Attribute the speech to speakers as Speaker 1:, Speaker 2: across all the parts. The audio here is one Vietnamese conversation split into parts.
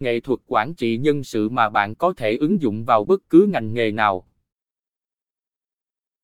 Speaker 1: nghệ thuật quản trị nhân sự mà bạn có thể ứng dụng vào bất cứ ngành nghề nào.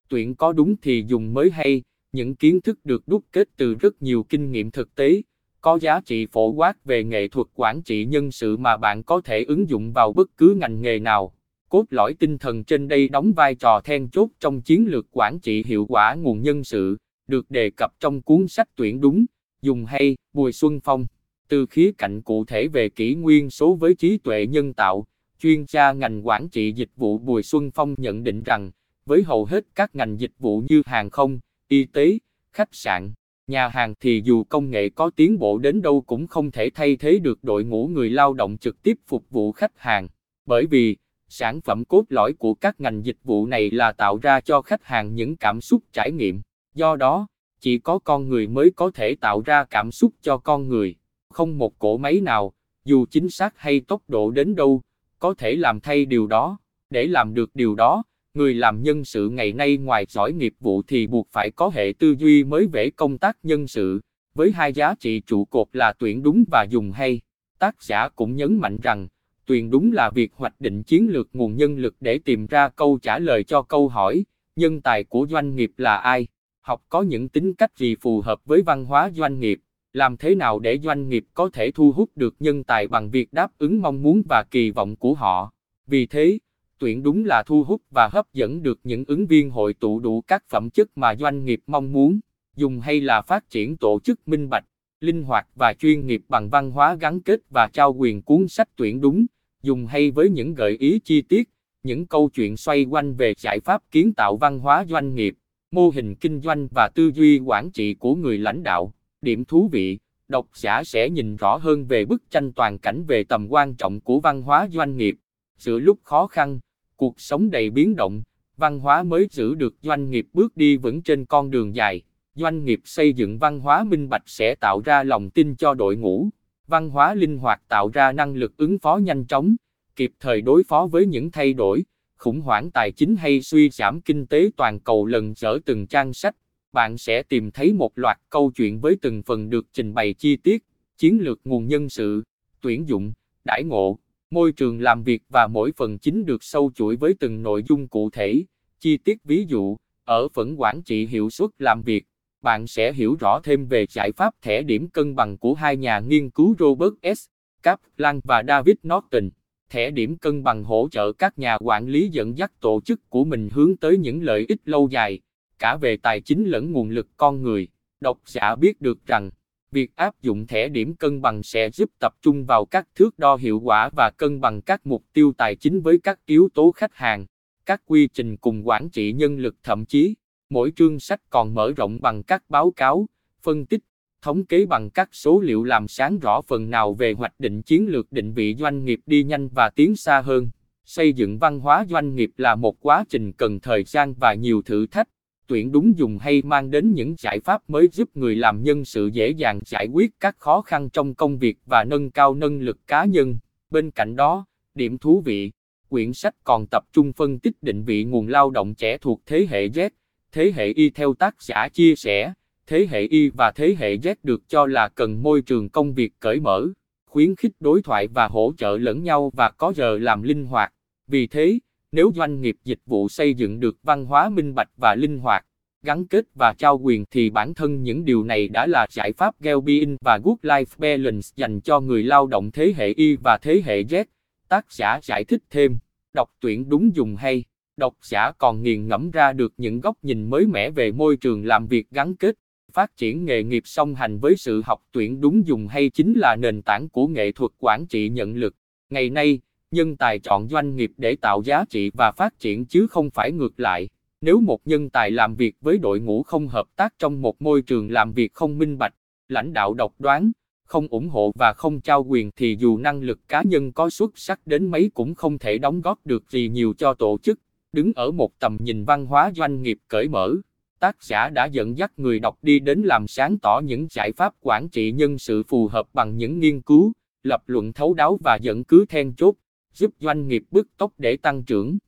Speaker 1: Tuyển có đúng thì dùng mới hay, những kiến thức được đúc kết từ rất nhiều kinh nghiệm thực tế, có giá trị phổ quát về nghệ thuật quản trị nhân sự mà bạn có thể ứng dụng vào bất cứ ngành nghề nào. Cốt lõi tinh thần trên đây đóng vai trò then chốt trong chiến lược quản trị hiệu quả nguồn nhân sự, được đề cập trong cuốn sách tuyển đúng, dùng hay, Bùi Xuân Phong. Từ khía cạnh cụ thể về kỷ nguyên số với trí tuệ nhân tạo, chuyên gia ngành quản trị dịch vụ Bùi Xuân Phong nhận định rằng, với hầu hết các ngành dịch vụ như hàng không, y tế, khách sạn, nhà hàng thì dù công nghệ có tiến bộ đến đâu cũng không thể thay thế được đội ngũ người lao động trực tiếp phục vụ khách hàng. Bởi vì, sản phẩm cốt lõi của các ngành dịch vụ này là tạo ra cho khách hàng những cảm xúc trải nghiệm. Do đó, chỉ có con người mới có thể tạo ra cảm xúc cho con người. Không một cỗ máy nào, dù chính xác hay tốc độ đến đâu, có thể làm thay điều đó. Để làm được điều đó, người làm nhân sự ngày nay ngoài giỏi nghiệp vụ thì buộc phải có hệ tư duy mới về công tác nhân sự, với hai giá trị trụ cột là tuyển đúng và dùng hay. Tác giả cũng nhấn mạnh rằng, tuyển đúng là việc hoạch định chiến lược nguồn nhân lực để tìm ra câu trả lời cho câu hỏi, nhân tài của doanh nghiệp là ai, học có những tính cách gì phù hợp với văn hóa doanh nghiệp, làm thế nào để doanh nghiệp có thể thu hút được nhân tài bằng việc đáp ứng mong muốn và kỳ vọng của họ. Vì thế, tuyển đúng là thu hút và hấp dẫn được những ứng viên hội tụ đủ các phẩm chất mà doanh nghiệp mong muốn, dùng hay là phát triển tổ chức minh bạch, linh hoạt và chuyên nghiệp bằng văn hóa gắn kết và trao quyền cuốn sách tuyển đúng, dùng hay với những gợi ý chi tiết, những câu chuyện xoay quanh về giải pháp kiến tạo văn hóa doanh nghiệp, mô hình kinh doanh và tư duy quản trị của người lãnh đạo. Điểm thú vị, độc giả sẽ nhìn rõ hơn về bức tranh toàn cảnh về tầm quan trọng của văn hóa doanh nghiệp. Giữa lúc khó khăn, cuộc sống đầy biến động, văn hóa mới giữ được doanh nghiệp bước đi vững trên con đường dài. Doanh nghiệp xây dựng văn hóa minh bạch sẽ tạo ra lòng tin cho đội ngũ. Văn hóa linh hoạt tạo ra năng lực ứng phó nhanh chóng, kịp thời đối phó với những thay đổi, khủng hoảng tài chính hay suy giảm kinh tế toàn cầu lần dở từng trang sách. Bạn sẽ tìm thấy một loạt câu chuyện với từng phần được trình bày chi tiết, chiến lược nguồn nhân sự, tuyển dụng, đãi ngộ, Môi trường làm việc và mỗi phần chính được sâu chuỗi với từng nội dung cụ thể, chi tiết ví dụ, ở phần quản trị hiệu suất làm việc, bạn sẽ hiểu rõ thêm về giải pháp thẻ điểm cân bằng của hai nhà nghiên cứu Robert S. Kaplan và David Norton. Thẻ điểm cân bằng hỗ trợ các nhà quản lý dẫn dắt tổ chức của mình hướng tới những lợi ích lâu dài, cả về tài chính lẫn nguồn lực con người. Độc giả biết được rằng, Việc áp dụng thẻ điểm cân bằng sẽ giúp tập trung vào các thước đo hiệu quả và cân bằng các mục tiêu tài chính với các yếu tố khách hàng, các quy trình cùng quản trị nhân lực thậm chí, mỗi chương sách còn mở rộng bằng các báo cáo, phân tích, thống kế bằng các số liệu làm sáng rõ phần nào về hoạch định chiến lược định vị doanh nghiệp đi nhanh và tiến xa hơn. Xây dựng văn hóa doanh nghiệp là một quá trình cần thời gian và nhiều thử thách, tuyển đúng dùng hay mang đến những giải pháp mới giúp người làm nhân sự dễ dàng giải quyết các khó khăn trong công việc và nâng cao năng lực cá nhân. Bên cạnh đó, điểm thú vị, quyển sách còn tập trung phân tích định vị nguồn lao động trẻ thuộc thế hệ Z, thế hệ Y theo tác giả chia sẻ, thế hệ Y và thế hệ Z được cho là cần môi trường công việc cởi mở, khuyến khích đối thoại và hỗ trợ lẫn nhau và có giờ làm linh hoạt. Vì thế, nếu doanh nghiệp dịch vụ xây dựng được văn hóa minh bạch và linh hoạt, gắn kết và trao quyền thì bản thân những điều này đã là giải pháp Gelbin và good-life balance dành cho người lao động thế hệ Y và thế hệ Z. Tác giả giải thích thêm, đọc tuyển đúng dùng hay, độc giả còn nghiền ngẫm ra được những góc nhìn mới mẻ về môi trường làm việc gắn kết. Phát triển nghề nghiệp song hành với sự học tuyển đúng dùng hay chính là nền tảng của nghệ thuật quản trị nhận lực. Ngày nay, nhân tài chọn doanh nghiệp để tạo giá trị và phát triển chứ không phải ngược lại. Nếu một nhân tài làm việc với đội ngũ không hợp tác trong một môi trường làm việc không minh bạch, lãnh đạo độc đoán, không ủng hộ và không trao quyền thì dù năng lực cá nhân có xuất sắc đến mấy cũng không thể đóng góp được gì nhiều cho tổ chức. Đứng ở một tầm nhìn văn hóa doanh nghiệp cởi mở, tác giả đã dẫn dắt người đọc đi đến làm sáng tỏ những giải pháp quản trị nhân sự phù hợp bằng những nghiên cứu, lập luận thấu đáo và dẫn cứ then chốt giúp doanh nghiệp bứt tốc để tăng trưởng.